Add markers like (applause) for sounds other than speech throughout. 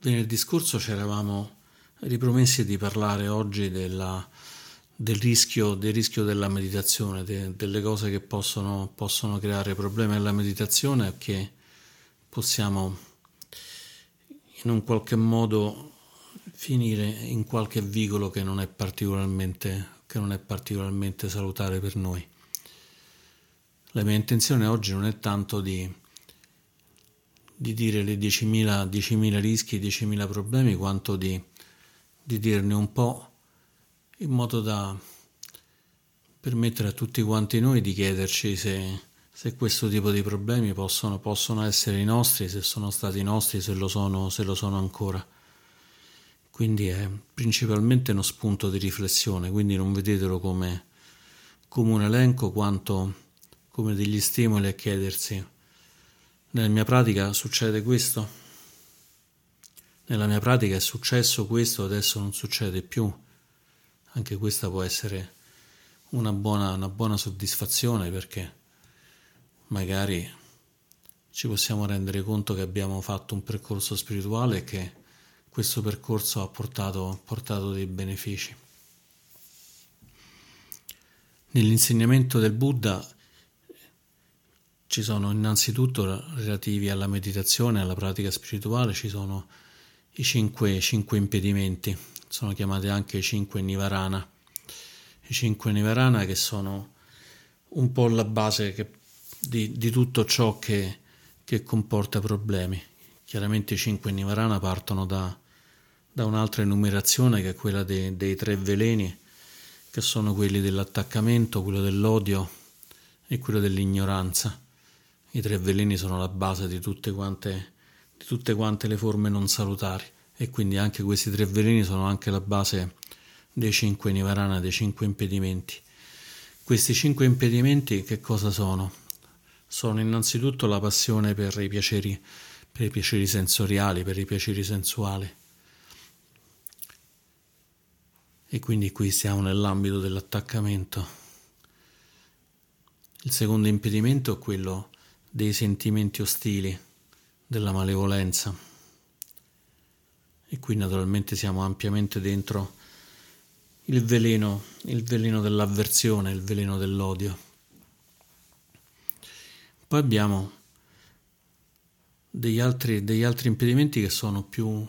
venerdì scorso ci eravamo ripromessi di parlare oggi della, del, rischio, del, rischio, della meditazione, de, delle cose che possono, possono creare problemi alla meditazione e che possiamo in un qualche modo finire in qualche vicolo che non è particolarmente, non è particolarmente salutare per noi. La mia intenzione oggi non è tanto di, di dire le 10.000, 10.000 rischi, 10.000 problemi, quanto di, di dirne un po' in modo da permettere a tutti quanti noi di chiederci se, se questo tipo di problemi possono, possono, essere i nostri, se sono stati nostri, se lo sono, se lo sono ancora. Quindi è principalmente uno spunto di riflessione, quindi non vedetelo come, come un elenco quanto come degli stimoli a chiedersi nella mia pratica succede questo? Nella mia pratica è successo questo, adesso non succede più. Anche questa può essere una buona, una buona soddisfazione perché magari ci possiamo rendere conto che abbiamo fatto un percorso spirituale e che questo percorso ha portato, portato dei benefici. Nell'insegnamento del Buddha ci sono innanzitutto relativi alla meditazione, alla pratica spirituale, ci sono i cinque, cinque impedimenti, sono chiamati anche i cinque Nivarana. I cinque Nivarana che sono un po' la base che, di, di, tutto ciò che, che, comporta problemi. Chiaramente i cinque Nivarana partono da, da un'altra enumerazione che è quella dei, dei tre veleni, che sono quelli dell'attaccamento, quello dell'odio e quello dell'ignoranza. I tre veleni sono la base di tutte quante, di tutte quante le forme non salutari e quindi anche questi tre veleni sono anche la base dei cinque nivarana, dei cinque impedimenti. Questi cinque impedimenti che cosa sono? Sono innanzitutto la passione per i piaceri, per i piaceri sensoriali, per i piaceri sensuali. E quindi qui siamo nell'ambito dell'attaccamento. Il secondo impedimento è quello dei sentimenti ostili, della malevolenza. E qui naturalmente siamo ampiamente dentro il veleno, il veleno dell'avversione, il veleno dell'odio. Poi abbiamo degli altri, degli altri impedimenti che sono più,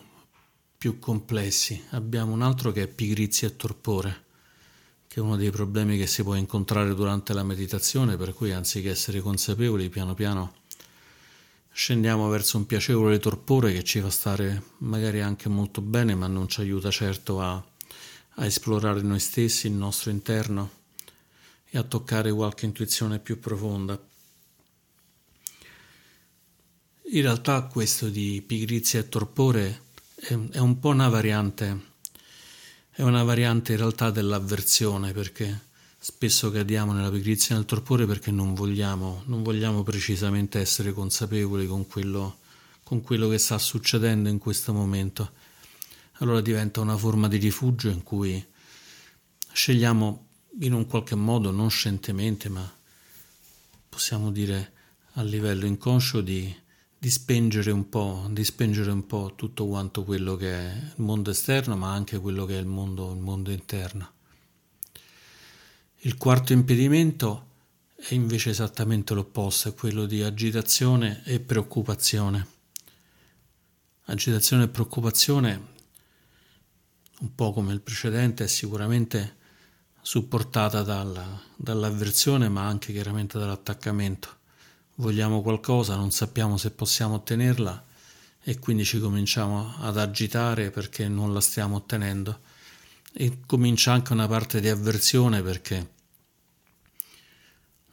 più complessi. Abbiamo un altro che è pigrizia e torpore che è uno dei problemi che si può incontrare durante la meditazione, per cui anziché essere consapevoli, piano piano scendiamo verso un piacevole torpore che ci fa stare magari anche molto bene, ma non ci aiuta certo a, a esplorare noi stessi, il nostro interno e a toccare qualche intuizione più profonda. In realtà questo di pigrizia e torpore è, è un po' una variante è una variante in realtà dell'avversione perché spesso cadiamo nella pigrizia e nel torpore perché non vogliamo, non vogliamo precisamente essere consapevoli con quello, con quello che sta succedendo in questo momento. Allora diventa una forma di rifugio in cui scegliamo in un qualche modo, non scientemente, ma possiamo dire a livello inconscio di di spengere un po', di spengere un po' tutto quanto quello che è il mondo esterno, ma anche quello che è il mondo, il mondo interno. Il quarto impedimento è invece esattamente l'opposto, è quello di agitazione e preoccupazione. Agitazione e preoccupazione, un po' come il precedente, è sicuramente supportata dalla, dall'avversione, ma anche chiaramente dall'attaccamento vogliamo qualcosa, non sappiamo se possiamo ottenerla e quindi ci cominciamo ad agitare perché non la stiamo ottenendo e comincia anche una parte di avversione perché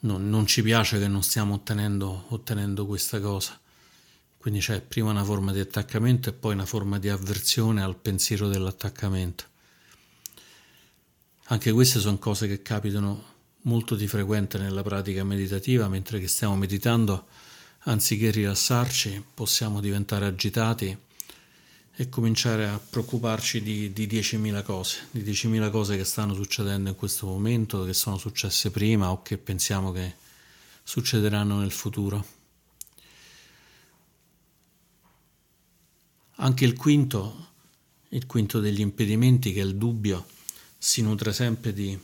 non, non ci piace che non stiamo ottenendo, ottenendo questa cosa. Quindi c'è prima una forma di attaccamento e poi una forma di avversione al pensiero dell'attaccamento. Anche queste sono cose che capitano molto di frequente nella pratica meditativa, mentre che stiamo meditando, anziché rilassarci, possiamo diventare agitati e cominciare a preoccuparci di, di 10.000 cose, di 10.000 cose che stanno succedendo in questo momento, che sono successe prima o che pensiamo che succederanno nel futuro. Anche il quinto, il quinto degli impedimenti, che è il dubbio, si nutre sempre di,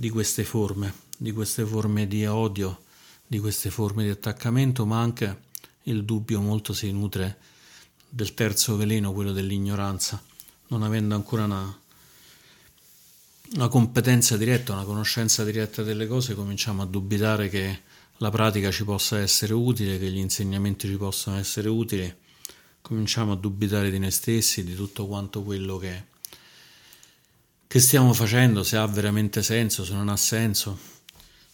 di queste forme, di queste forme di odio, di queste forme di attaccamento, ma anche il dubbio molto si nutre del terzo veleno, quello dell'ignoranza, non avendo ancora una, una competenza diretta, una conoscenza diretta delle cose, cominciamo a dubitare che la pratica ci possa essere utile, che gli insegnamenti ci possano essere utili, cominciamo a dubitare di noi stessi, di tutto quanto quello che, che stiamo facendo, se ha veramente senso, se non ha senso.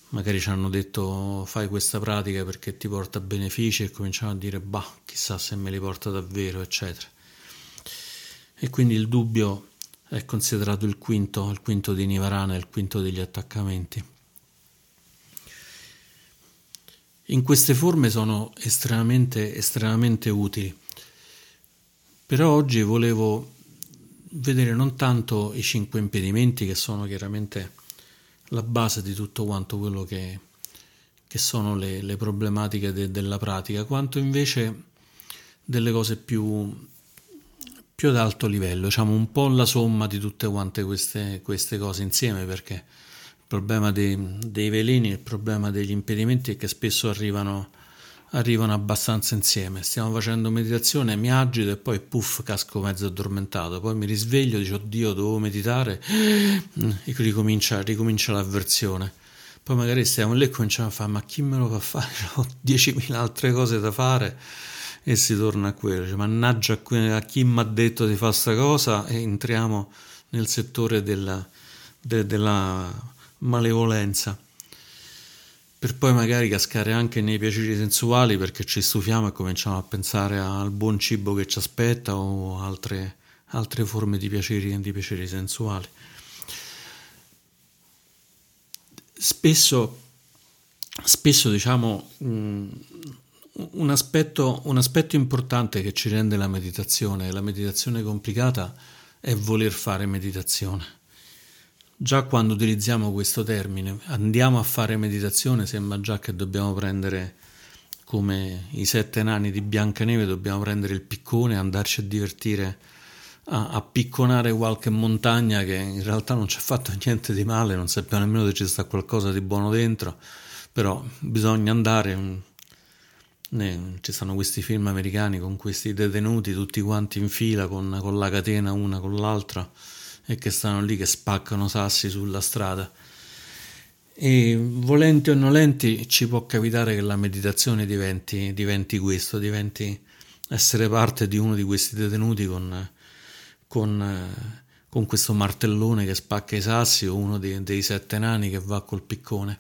Magari ci hanno detto fai questa pratica perché ti porta benefici e cominciamo a dire bah, chissà se me li porta davvero, eccetera. E quindi il dubbio è considerato il quinto, il quinto di Nivarana, il quinto degli attaccamenti. In queste forme sono estremamente, estremamente utili. Però oggi volevo vedere non tanto i cinque impedimenti, che sono chiaramente la base di tutto quanto quello che, che sono le, le problematiche de, della pratica, quanto invece delle cose più, più ad alto livello, diciamo un po' la somma di tutte quante queste, queste cose insieme, perché il problema dei, dei, veleni, il problema degli impedimenti è che spesso arrivano, arrivano abbastanza insieme. Stiamo facendo meditazione, mi agito e poi puff, casco mezzo addormentato, poi mi risveglio, dico oddio, devo meditare e ricomincia, ricomincia l'avversione. Poi magari stiamo lì e cominciamo a fare, ma chi me lo fa fare? (laughs) Ho 10.000 altre cose da fare e si torna a quello. Cioè, mannaggia a chi mi ha detto di fare questa cosa e entriamo nel settore della, de, della malevolenza per poi magari cascare anche nei piaceri sensuali perché ci stufiamo e cominciamo a pensare al buon cibo che ci aspetta o altre, altre forme di piaceri, di piaceri sensuali. Spesso, spesso diciamo, mh, un aspetto, un aspetto importante che ci rende la meditazione, la meditazione complicata, è voler fare meditazione. Già quando utilizziamo questo termine, andiamo a fare meditazione, sembra già che dobbiamo prendere come i sette nani di Biancaneve, dobbiamo prendere il piccone andarci a divertire a, a, picconare qualche montagna che in realtà non ci ha fatto (laughs) niente di male, non sappiamo nemmeno se ci sta qualcosa di buono dentro, però bisogna andare ci stanno questi film americani con questi detenuti tutti quanti in fila con, con, la catena una con l'altra e che stanno lì che spaccano sassi sulla strada. E volenti o nolenti ci può capitare che la meditazione diventi, diventi questo, diventi essere parte di uno di questi detenuti con, con, con questo martellone che spacca i sassi o uno dei, dei sette nani che va col piccone.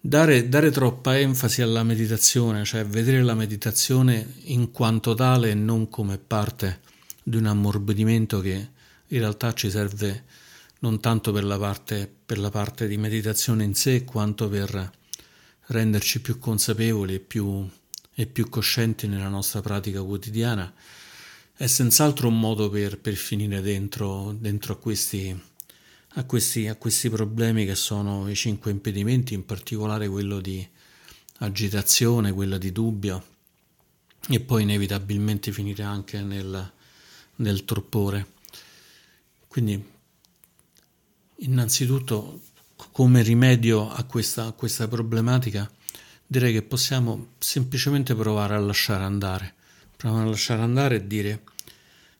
Dare, dare, troppa enfasi alla meditazione, cioè vedere la meditazione in quanto tale e non come parte di un ammorbidimento che in realtà ci serve non tanto per la parte, per la parte di meditazione in sé, quanto per renderci più consapevoli e più, e più coscienti nella nostra pratica quotidiana, è senz'altro un modo per, per finire dentro, dentro a questi a questi, a questi problemi che sono i cinque impedimenti, in particolare quello di agitazione, quello di dubbio e poi inevitabilmente finire anche nel, nel torpore. Quindi innanzitutto come rimedio a questa, a questa problematica direi che possiamo semplicemente provare a lasciare andare, provare a lasciare andare e dire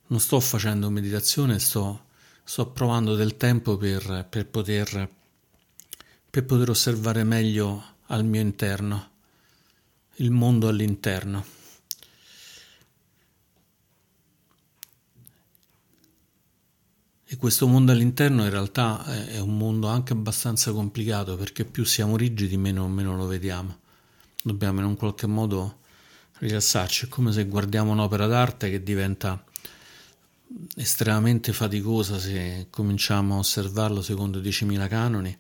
non sto facendo meditazione, sto sto provando del tempo per, per, poter, per poter osservare meglio al mio interno, il mondo all'interno. E questo mondo all'interno in realtà è un mondo anche abbastanza complicato perché più siamo rigidi meno, meno lo vediamo. Dobbiamo in un qualche modo rilassarci, è come se guardiamo un'opera d'arte che diventa estremamente faticosa se cominciamo a osservarlo secondo 10.000 canoni,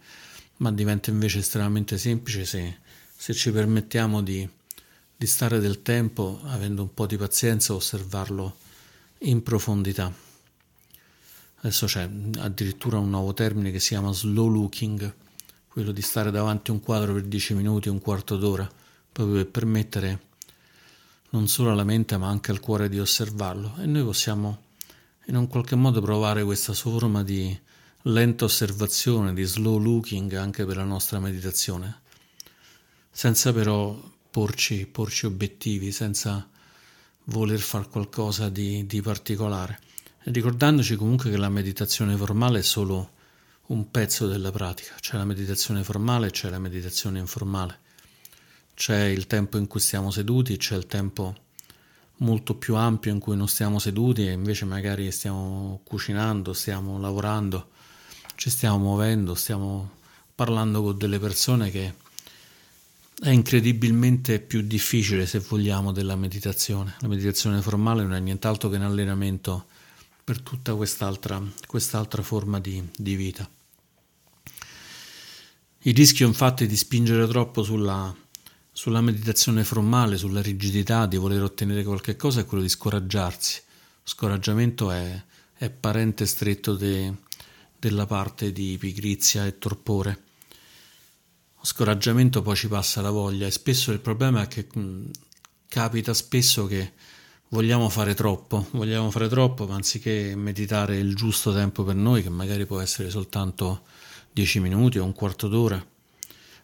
ma diventa invece estremamente semplice se, se ci permettiamo di, di stare del tempo, avendo un po' di pazienza, osservarlo in profondità. Adesso c'è addirittura un nuovo termine che si chiama slow looking, quello di stare davanti a un quadro per 10 minuti, un quarto d'ora, proprio per permettere non solo alla mente ma anche al cuore di osservarlo. E noi possiamo in un qualche modo provare questa forma di lenta osservazione, di slow looking anche per la nostra meditazione, senza però porci, porci obiettivi, senza voler fare qualcosa di, di particolare, ricordandoci comunque che la meditazione formale è solo un pezzo della pratica, c'è la meditazione formale e c'è la meditazione informale, c'è il tempo in cui stiamo seduti, c'è il tempo molto più ampio in cui non stiamo seduti e invece magari stiamo cucinando, stiamo lavorando, ci stiamo muovendo, stiamo parlando con delle persone che è incredibilmente più difficile se vogliamo della meditazione. La meditazione formale non è nient'altro che un allenamento per tutta quest'altra, quest'altra forma di, di vita. Il rischio infatti di spingere troppo sulla sulla meditazione formale, sulla rigidità di voler ottenere qualche cosa è quello di scoraggiarsi. Scoraggiamento è, è parente stretto de, della parte di pigrizia e torpore. Scoraggiamento poi ci passa la voglia e spesso il problema è che mh, capita spesso che vogliamo fare troppo, vogliamo fare troppo, ma anziché meditare il giusto tempo per noi, che magari può essere soltanto dieci minuti o un quarto d'ora,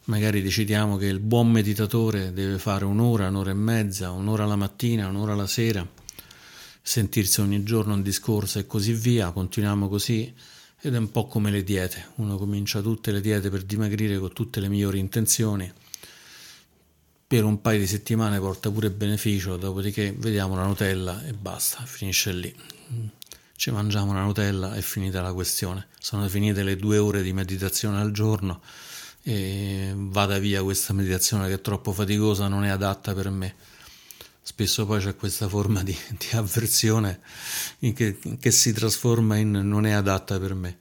magari decidiamo che il buon meditatore deve fare un'ora, un'ora e mezza, un'ora la mattina, un'ora la sera, sentirsi ogni giorno un discorso e così via, continuiamo così ed è un po' come le diete, uno comincia tutte le diete per dimagrire con tutte le migliori intenzioni, per un paio di settimane porta pure beneficio, dopodiché vediamo la Nutella e basta, finisce lì. Ci mangiamo la Nutella e finita la questione. Sono finite le due ore di meditazione al giorno e vada via questa meditazione che è troppo faticosa, non è adatta per me. Spesso poi c'è questa forma di, di avversione che, che si trasforma in non è adatta per me.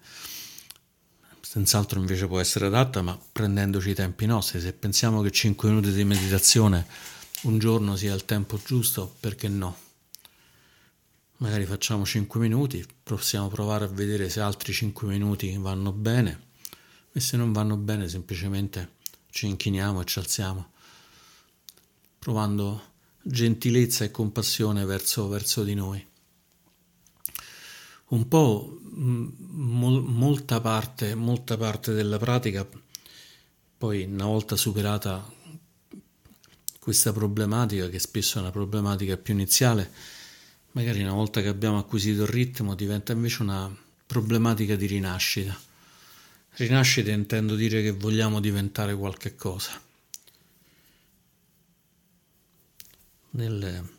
Senz'altro invece può essere adatta, ma prendendoci i tempi nostri. Se pensiamo che 5 minuti di meditazione un giorno sia il tempo giusto, perché no? Magari facciamo 5 minuti, possiamo provare a vedere se altri 5 minuti vanno bene e se non vanno bene semplicemente ci inchiniamo e ci alziamo, provando gentilezza e compassione verso, verso di noi. Un po' mol, molta, parte, molta parte della pratica, poi una volta superata questa problematica, che spesso è una problematica più iniziale, magari una volta che abbiamo acquisito il ritmo diventa invece una problematica di rinascita Rinascita intendo dire che vogliamo diventare qualche cosa. Nel,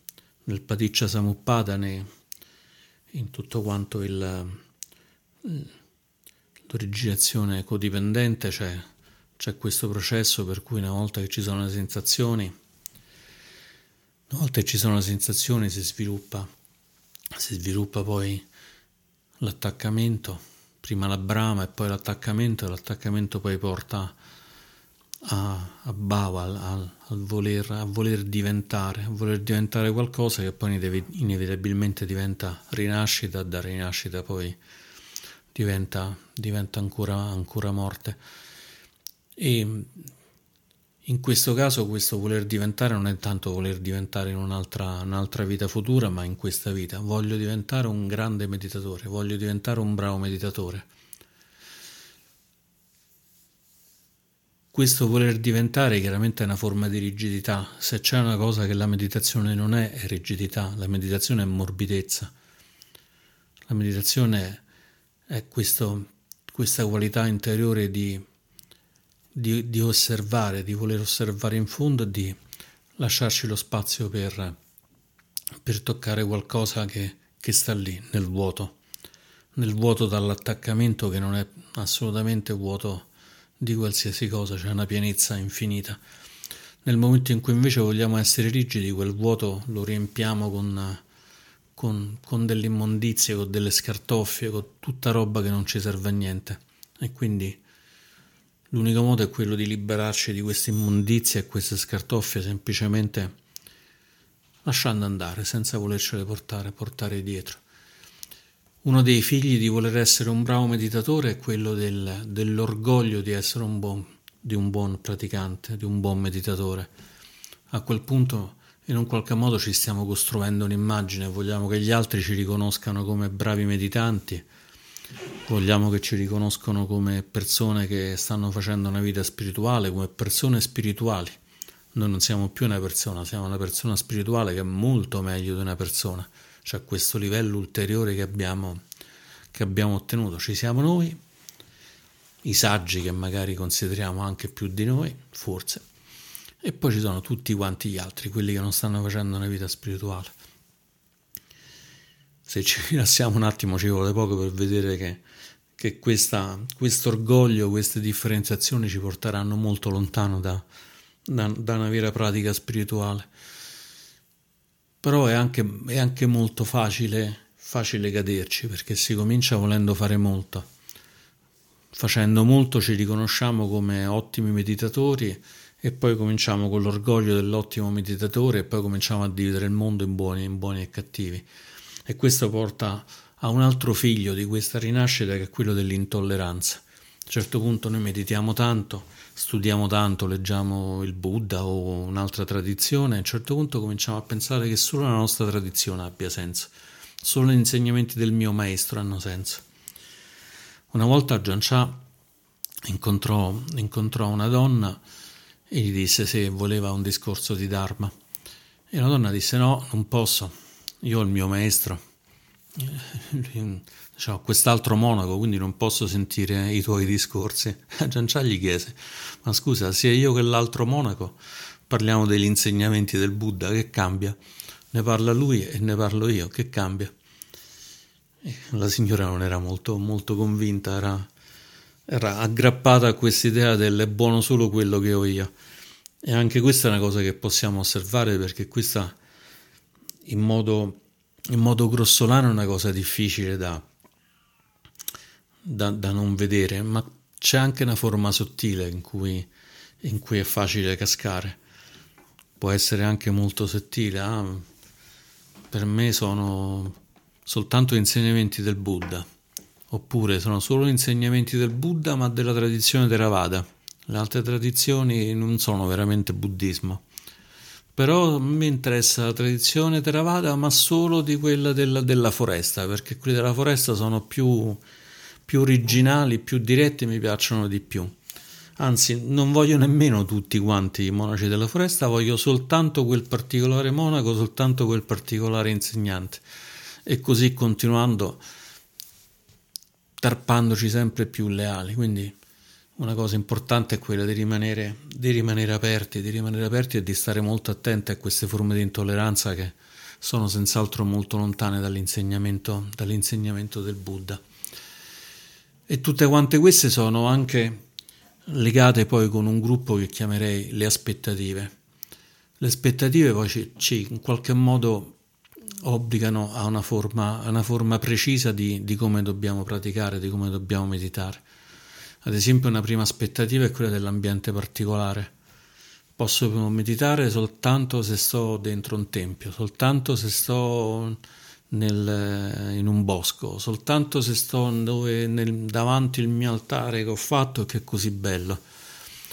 nel Paticcia Samuppadane, in tutto quanto il, l'originazione codipendente c'è, c'è questo processo per cui una volta che ci sono le sensazioni, una volta che ci sono le sensazioni si sviluppa, si sviluppa poi l'attaccamento prima la brama e poi l'attaccamento, e l'attaccamento poi porta a, a bava, al, al voler, a voler diventare, a voler diventare qualcosa che poi inevitabilmente diventa rinascita, da rinascita poi diventa, diventa ancora, ancora morte. E in questo caso questo voler diventare non è tanto voler diventare in un'altra, un'altra, vita futura, ma in questa vita. Voglio diventare un grande meditatore, voglio diventare un bravo meditatore. Questo voler diventare chiaramente è una forma di rigidità. Se c'è una cosa che la meditazione non è, è rigidità, la meditazione è morbidezza. La meditazione è questo, questa qualità interiore di di, di, osservare, di voler osservare in fondo e di lasciarci lo spazio per, per toccare qualcosa che, che sta lì, nel vuoto, nel vuoto dall'attaccamento che non è assolutamente vuoto di qualsiasi cosa, c'è una pienezza infinita. Nel momento in cui invece vogliamo essere rigidi, quel vuoto lo riempiamo con, con, con delle immondizie, con delle scartoffie, con tutta roba che non ci serve a niente. E quindi L'unico modo è quello di liberarci di queste immondizie e queste scartoffie semplicemente lasciando andare, senza volercele portare, portare dietro. Uno dei figli di voler essere un bravo meditatore è quello del, dell'orgoglio di essere un buon, di un buon praticante, di un buon meditatore. A quel punto in un qualche modo ci stiamo costruendo un'immagine, vogliamo che gli altri ci riconoscano come bravi meditanti, vogliamo che ci riconoscano come persone che stanno facendo una vita spirituale, come persone spirituali. Noi non siamo più una persona, siamo una persona spirituale che è molto meglio di una persona, cioè questo livello ulteriore che abbiamo, che abbiamo ottenuto. Ci siamo noi, i saggi che magari consideriamo anche più di noi, forse, e poi ci sono tutti quanti gli altri, quelli che non stanno facendo una vita spirituale. Se ci rilassiamo un attimo ci vuole poco per vedere che, che questo orgoglio, queste differenziazioni ci porteranno molto lontano da, da, da una vera pratica spirituale. Però è anche, è anche molto facile, facile caderci perché si comincia volendo fare molto. Facendo molto ci riconosciamo come ottimi meditatori e poi cominciamo con l'orgoglio dell'ottimo meditatore e poi cominciamo a dividere il mondo in buoni, in buoni e cattivi. E questo porta a un altro figlio di questa rinascita che è quello dell'intolleranza. A un certo punto noi meditiamo tanto, studiamo tanto, leggiamo il Buddha o un'altra tradizione, a un certo punto cominciamo a pensare che solo la nostra tradizione abbia senso, solo gli insegnamenti del mio maestro hanno senso. Una volta Ajahn Chah incontrò, incontrò una donna e gli disse se voleva un discorso di Dharma. E la donna disse no, non posso, io ho il mio maestro, diciamo, quest'altro monaco, quindi non posso sentire i tuoi discorsi. (laughs) Giancià gli chiese, ma scusa, sia io che l'altro monaco parliamo degli insegnamenti del Buddha, che cambia? Ne parla lui e ne parlo io, che cambia? La signora non era molto, molto convinta, era era aggrappata a quest'idea del è buono solo quello che ho io. E anche questa è una cosa che possiamo osservare perché questa in modo, in modo grossolano è una cosa difficile da, da, da, non vedere, ma c'è anche una forma sottile in cui, in cui è facile cascare. Può essere anche molto sottile. Ah, per me sono soltanto insegnamenti del Buddha oppure sono solo insegnamenti del Buddha ma della tradizione Theravada. Le altre tradizioni non sono veramente buddismo. Però mi interessa la tradizione Theravada ma solo di quella della, della foresta, perché quelli della foresta sono più, più originali, più diretti mi piacciono di più. Anzi, non voglio nemmeno tutti quanti i monaci della foresta, voglio soltanto quel particolare monaco, soltanto quel particolare insegnante. E così continuando tarpandoci sempre più leali. Quindi una cosa importante è quella di rimanere, di rimanere aperti, di rimanere aperti e di stare molto attenti a queste forme di intolleranza che sono senz'altro molto lontane dall'insegnamento, dall'insegnamento del Buddha. E tutte quante queste sono anche legate poi con un gruppo che chiamerei le aspettative. Le aspettative poi ci, ci in qualche modo obbligano a una forma, a una forma precisa di, di, come dobbiamo praticare, di come dobbiamo meditare. Ad esempio, una prima aspettativa è quella dell'ambiente particolare. Posso meditare soltanto se sto dentro un tempio, soltanto se sto nel, in un bosco, soltanto se sto dove, nel, davanti al mio altare che ho fatto che è così bello.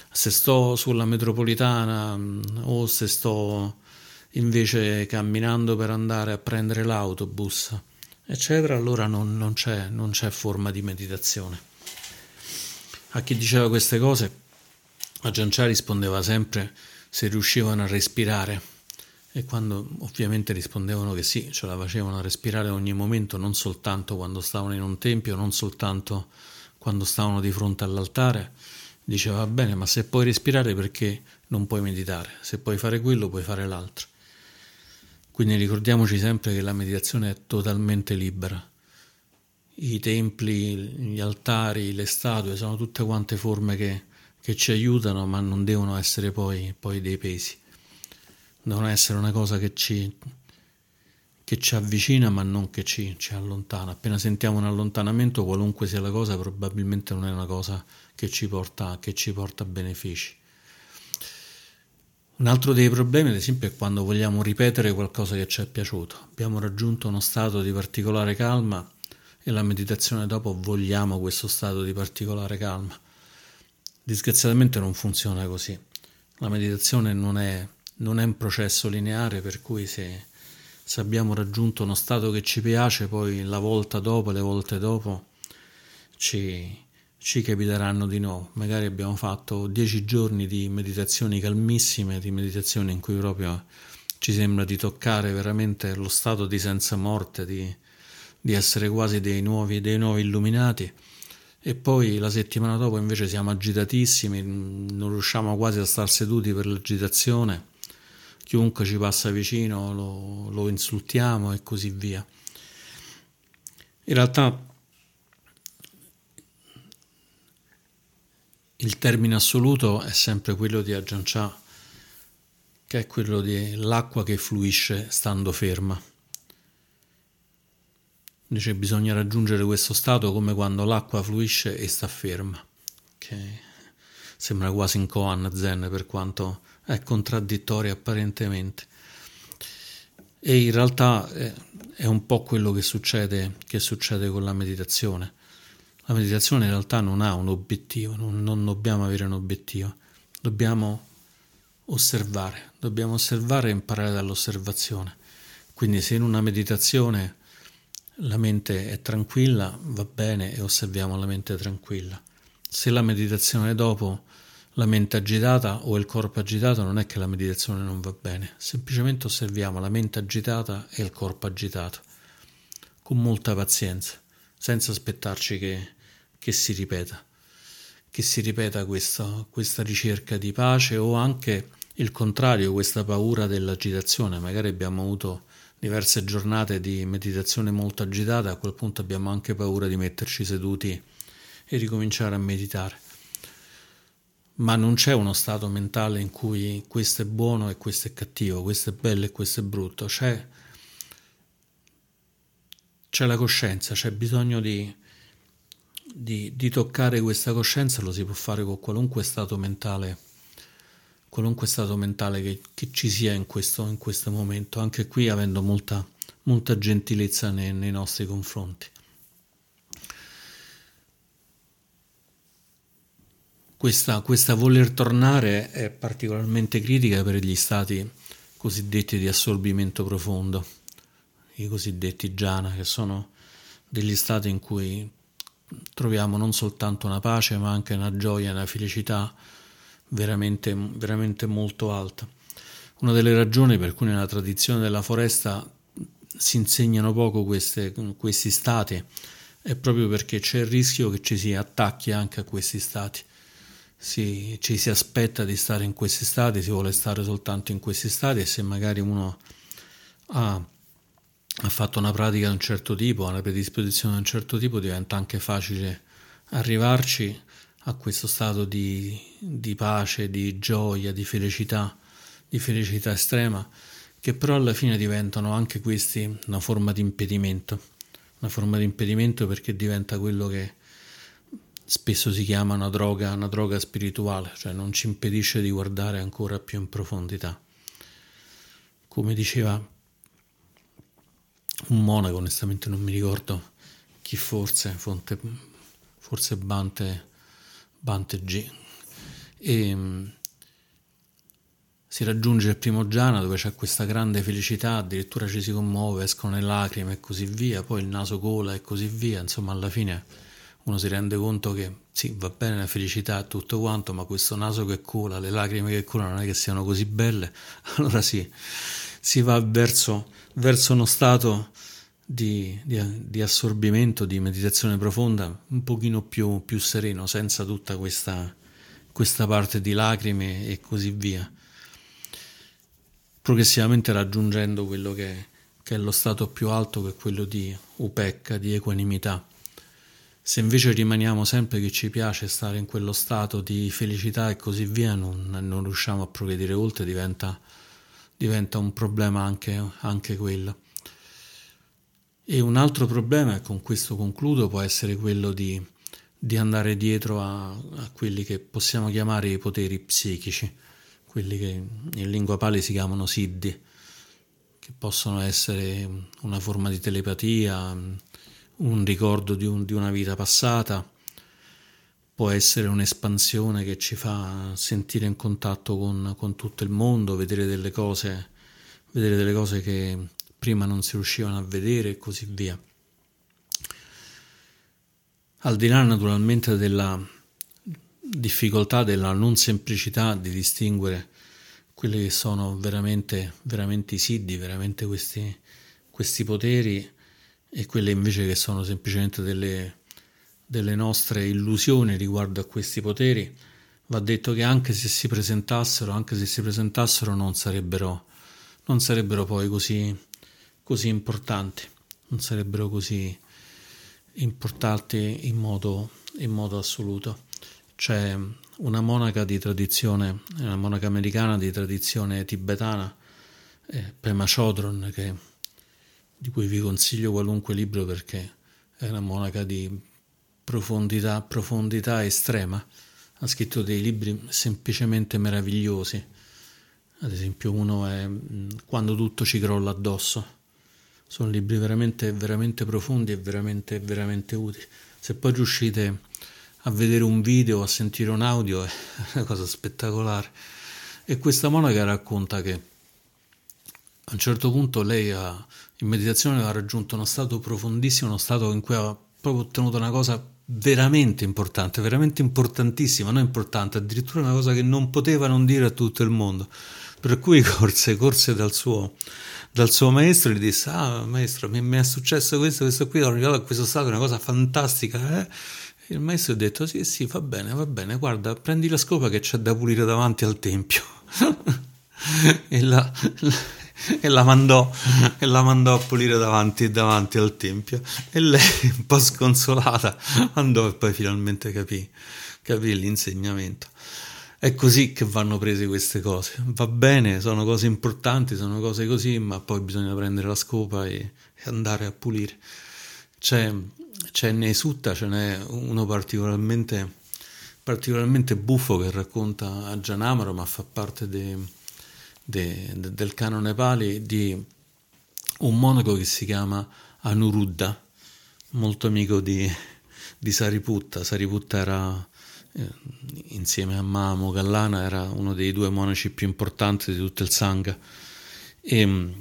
Se sto sulla metropolitana mm, o se sto invece camminando per andare a prendere l'autobus, eccetera, allora non, non, c'è, non c'è forma di meditazione. A chi diceva queste cose, a rispondeva sempre se riuscivano a respirare e quando ovviamente rispondevano che sì, ce la facevano a respirare ogni momento, non soltanto quando stavano in un tempio, non soltanto quando stavano di fronte all'altare, diceva va bene, ma se puoi respirare perché non puoi meditare? Se puoi fare quello, puoi fare l'altro. Quindi ricordiamoci sempre che la meditazione è totalmente libera. I templi, gli altari, le statue sono tutte quante forme che, che ci aiutano, ma non devono essere poi, poi, dei pesi. Devono essere una cosa che ci, che ci avvicina, ma non che ci, ci allontana. Appena sentiamo un allontanamento, qualunque sia la cosa, probabilmente non è una cosa che ci porta, che ci porta benefici. Un altro dei problemi, ad esempio, è quando vogliamo ripetere qualcosa che ci è piaciuto. Abbiamo raggiunto uno stato di particolare calma e la meditazione dopo vogliamo questo stato di particolare calma. Disgraziatamente non funziona così. La meditazione non è non è un processo lineare per cui se, se abbiamo raggiunto uno stato che ci piace, poi la volta dopo, le volte dopo, ci, ci capiteranno di nuovo. Magari abbiamo fatto dieci giorni di meditazioni calmissime, di meditazioni in cui proprio ci sembra di toccare veramente lo stato di senza morte, di, di essere quasi dei nuovi, dei nuovi illuminati. E poi la settimana dopo invece siamo agitatissimi, non riusciamo quasi a star seduti per l'agitazione, chiunque ci passa vicino lo, lo insultiamo e così via. In realtà il termine assoluto è sempre quello di Ajahn Chah, che è quello dell'acqua che fluisce stando ferma. Invece bisogna raggiungere questo stato come quando l'acqua fluisce e sta ferma, che sembra quasi in Koan Zen per quanto è contraddittorio apparentemente. E in realtà è un po' quello che succede, che succede con la meditazione. La meditazione in realtà non ha un obiettivo, non, non dobbiamo avere un obiettivo, dobbiamo osservare, dobbiamo osservare e imparare dall'osservazione. Quindi se in una meditazione la mente è tranquilla, va bene e osserviamo la mente tranquilla. Se la meditazione è dopo la mente agitata o il corpo agitato, non è che la meditazione non va bene, semplicemente osserviamo la mente agitata e il corpo agitato, con molta pazienza, senza aspettarci che che si ripeta, che si ripeta questa, questa ricerca di pace o anche il contrario, questa paura dell'agitazione. Magari abbiamo avuto diverse giornate di meditazione molto agitata, a quel punto abbiamo anche paura di metterci seduti e ricominciare a meditare. Ma non c'è uno stato mentale in cui questo è buono e questo è cattivo, questo è bello e questo è brutto, c'è, c'è la coscienza, c'è bisogno di, di, di, toccare questa coscienza lo si può fare con qualunque stato mentale, qualunque stato mentale che, che ci sia in questo, in questo, momento, anche qui avendo molta, molta gentilezza nei, nei nostri confronti. Questa, questa, voler tornare è particolarmente critica per gli stati cosiddetti di assorbimento profondo, i cosiddetti jhana, che sono degli stati in cui troviamo non soltanto una pace, ma anche una gioia, una felicità veramente, veramente molto alta. Una delle ragioni per cui nella tradizione della foresta si insegnano poco queste, questi stati è proprio perché c'è il rischio che ci si attacchi anche a questi stati. Si, ci si aspetta di stare in questi stati, si vuole stare soltanto in questi stati e se magari uno ha ha fatto una pratica di un certo tipo, una predisposizione di un certo tipo, diventa anche facile arrivarci a questo stato di, di pace, di gioia, di felicità, di felicità estrema, che però alla fine diventano anche questi una forma di impedimento, una forma di impedimento perché diventa quello che spesso si chiama una droga, una droga spirituale, cioè non ci impedisce di guardare ancora più in profondità. Come diceva un monaco, onestamente non mi ricordo chi forse, fonte, forse Bante, Bante G. E um, si raggiunge il primo Giana dove c'è questa grande felicità, addirittura ci si commuove, escono le lacrime e così via, poi il naso cola e così via, insomma alla fine uno si rende conto che sì, va bene la felicità e tutto quanto, ma questo naso che cola, le lacrime che colano non è che siano così belle, (laughs) allora sì, si va verso verso uno stato di, di, di, assorbimento, di meditazione profonda un pochino più, più sereno, senza tutta questa, questa parte di lacrime e così via, progressivamente raggiungendo quello che, che è lo stato più alto, che è quello di upecca, di equanimità. Se invece rimaniamo sempre che ci piace stare in quello stato di felicità e così via, non, non riusciamo a progredire oltre, diventa diventa un problema anche, anche quello. E un altro problema, e con questo concludo, può essere quello di, di andare dietro a, a, quelli che possiamo chiamare i poteri psichici, quelli che in lingua pali si chiamano siddhi, che possono essere una forma di telepatia, un ricordo di, un, di una vita passata, può essere un'espansione che ci fa sentire in contatto con, con tutto il mondo, vedere delle cose, vedere delle cose che prima non si riuscivano a vedere e così via. Al di là naturalmente della difficoltà, della non semplicità di distinguere quelli che sono veramente, veramente i siddi, veramente questi, questi poteri e quelle invece che sono semplicemente delle, delle nostre illusioni riguardo a questi poteri, va detto che anche se si presentassero, anche se si presentassero non sarebbero, non sarebbero poi così, così importanti, non sarebbero così importanti in modo, in modo assoluto. C'è una monaca di tradizione, una monaca americana di tradizione tibetana, eh, Pema Chodron, che, di cui vi consiglio qualunque libro perché è una monaca di profondità, profondità estrema. Ha scritto dei libri semplicemente meravigliosi. Ad esempio, uno è mm, Quando tutto ci crolla addosso. Sono libri veramente, veramente profondi e veramente, veramente utili. Se poi riuscite a vedere un video, a sentire un audio, (laughs) è una cosa spettacolare. E questa monaca racconta che a un certo punto lei ha, in meditazione ha raggiunto uno stato profondissimo, uno stato in cui ha proprio ottenuto una cosa veramente importante, veramente importantissima, non importante, addirittura una cosa che non poteva non dire a tutto il mondo. Per cui (laughs) corse, corse dal suo, dal suo maestro e gli disse: Ah, maestro, mi, mi, è successo questo, questo qui, ho questo stato, una cosa fantastica. Eh? Il maestro ha detto: Sì, sì, va bene, va bene, guarda, prendi la scopa che c'è da pulire davanti al tempio. (laughs) e, la, la, e, la mandò, e, la, mandò, a pulire davanti, davanti al tempio. E lei, un po' sconsolata, andò e poi finalmente capì, capì l'insegnamento. È così che vanno prese queste cose. Va bene, sono cose importanti, sono cose così, ma poi bisogna prendere la scopa e, e andare a pulire. C'è c'è nei Sutta, ce n'è uno particolarmente, particolarmente buffo che racconta a Janamaro, ma fa parte de, de, de, del canone Pali, di un monaco che si chiama Anuruddha, molto amico di, di Sariputta. Sariputta era, insieme a Mamo Gallana, era uno dei due monaci più importanti di tutto il Sangha. E,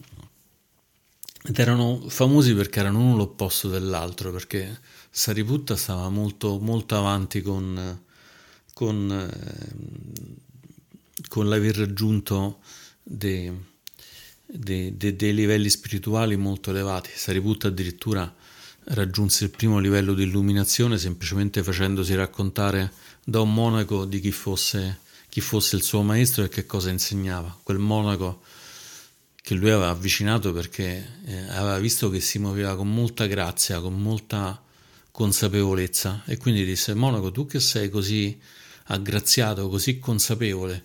ed erano famosi perché erano uno l'opposto dell'altro, perché Sariputta stava molto, molto avanti con, con, eh, con l'aver raggiunto dei, dei, dei, dei, livelli spirituali molto elevati. Sariputta addirittura raggiunse il primo livello di illuminazione semplicemente facendosi raccontare da un monaco di chi fosse, chi fosse il suo maestro e che cosa insegnava. Quel monaco che lui aveva avvicinato perché eh, aveva visto che si muoveva con molta grazia, con molta consapevolezza e quindi disse Monaco tu che sei così aggraziato, così consapevole,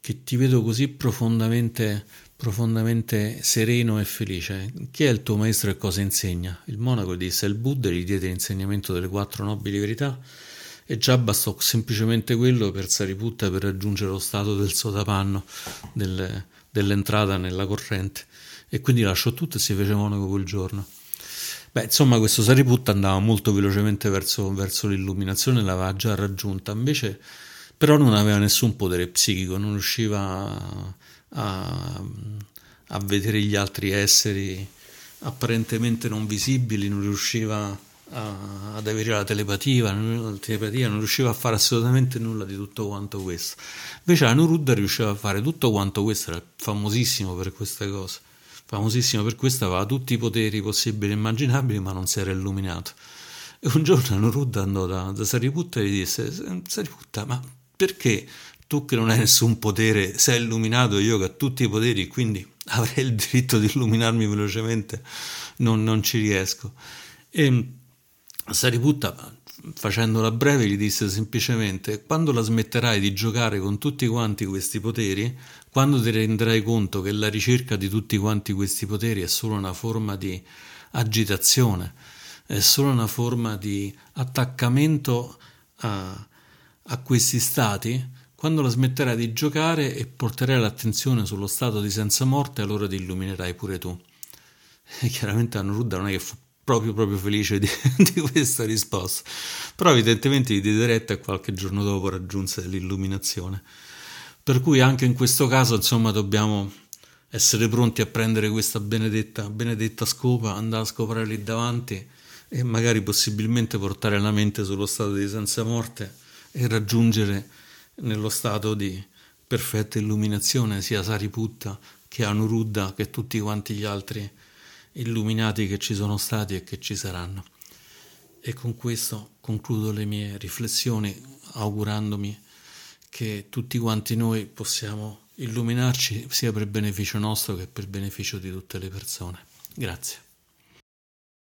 che ti vedo così profondamente, profondamente sereno e felice, chi è il tuo maestro e cosa insegna? Il monaco disse il Buddha gli diede l'insegnamento delle quattro nobili verità e già bastò semplicemente quello per Sariputta per raggiungere lo stato del sotapanno, del, dell'entrata nella corrente e quindi lasciò tutto e si fece monaco quel giorno. Beh, insomma, questo Sariputta andava molto velocemente verso, verso l'illuminazione, l'aveva già raggiunta, invece però non aveva nessun potere psichico, non riusciva a, a, a vedere gli altri esseri apparentemente non visibili, non riusciva a, ad avere la telepatia, la telepatia, non riusciva a fare assolutamente nulla di tutto quanto questo. Invece Anuruddha riusciva a fare tutto quanto questo, era famosissimo per queste cose, famosissimo per questo, aveva tutti i poteri possibili e immaginabili, ma non si era illuminato. E un giorno Anuruddha andò da, da Sariputta e gli disse, Sariputta, ma perché tu che non hai nessun potere sei illuminato, io che ho tutti i poteri, quindi (laughs) avrei il diritto di illuminarmi velocemente, non, non ci riesco. E Sariputta, facendola breve, gli disse semplicemente: Quando la smetterai di giocare con tutti quanti questi poteri, quando ti renderai conto che la ricerca di tutti quanti questi poteri è solo una forma di agitazione, è solo una forma di attaccamento a, a questi stati, quando la smetterai di giocare e porterai l'attenzione sullo stato di senza morte, allora ti illuminerai pure tu. E chiaramente Anuruddha non è che fu proprio, proprio felice di, (laughs) di questa risposta. Però evidentemente gli diede retta e qualche giorno dopo raggiunse l'illuminazione. Per cui anche in questo caso, insomma, dobbiamo essere pronti a prendere questa benedetta, benedetta scopa, andare a scopare lì davanti e magari possibilmente portare la mente sullo stato di senza morte e raggiungere nello stato di perfetta illuminazione sia Sariputta che Anuruddha che tutti quanti gli altri illuminati che ci sono stati e che ci saranno. E con questo concludo le mie riflessioni augurandomi che tutti quanti noi possiamo illuminarci sia per beneficio nostro che per beneficio di tutte le persone. Grazie.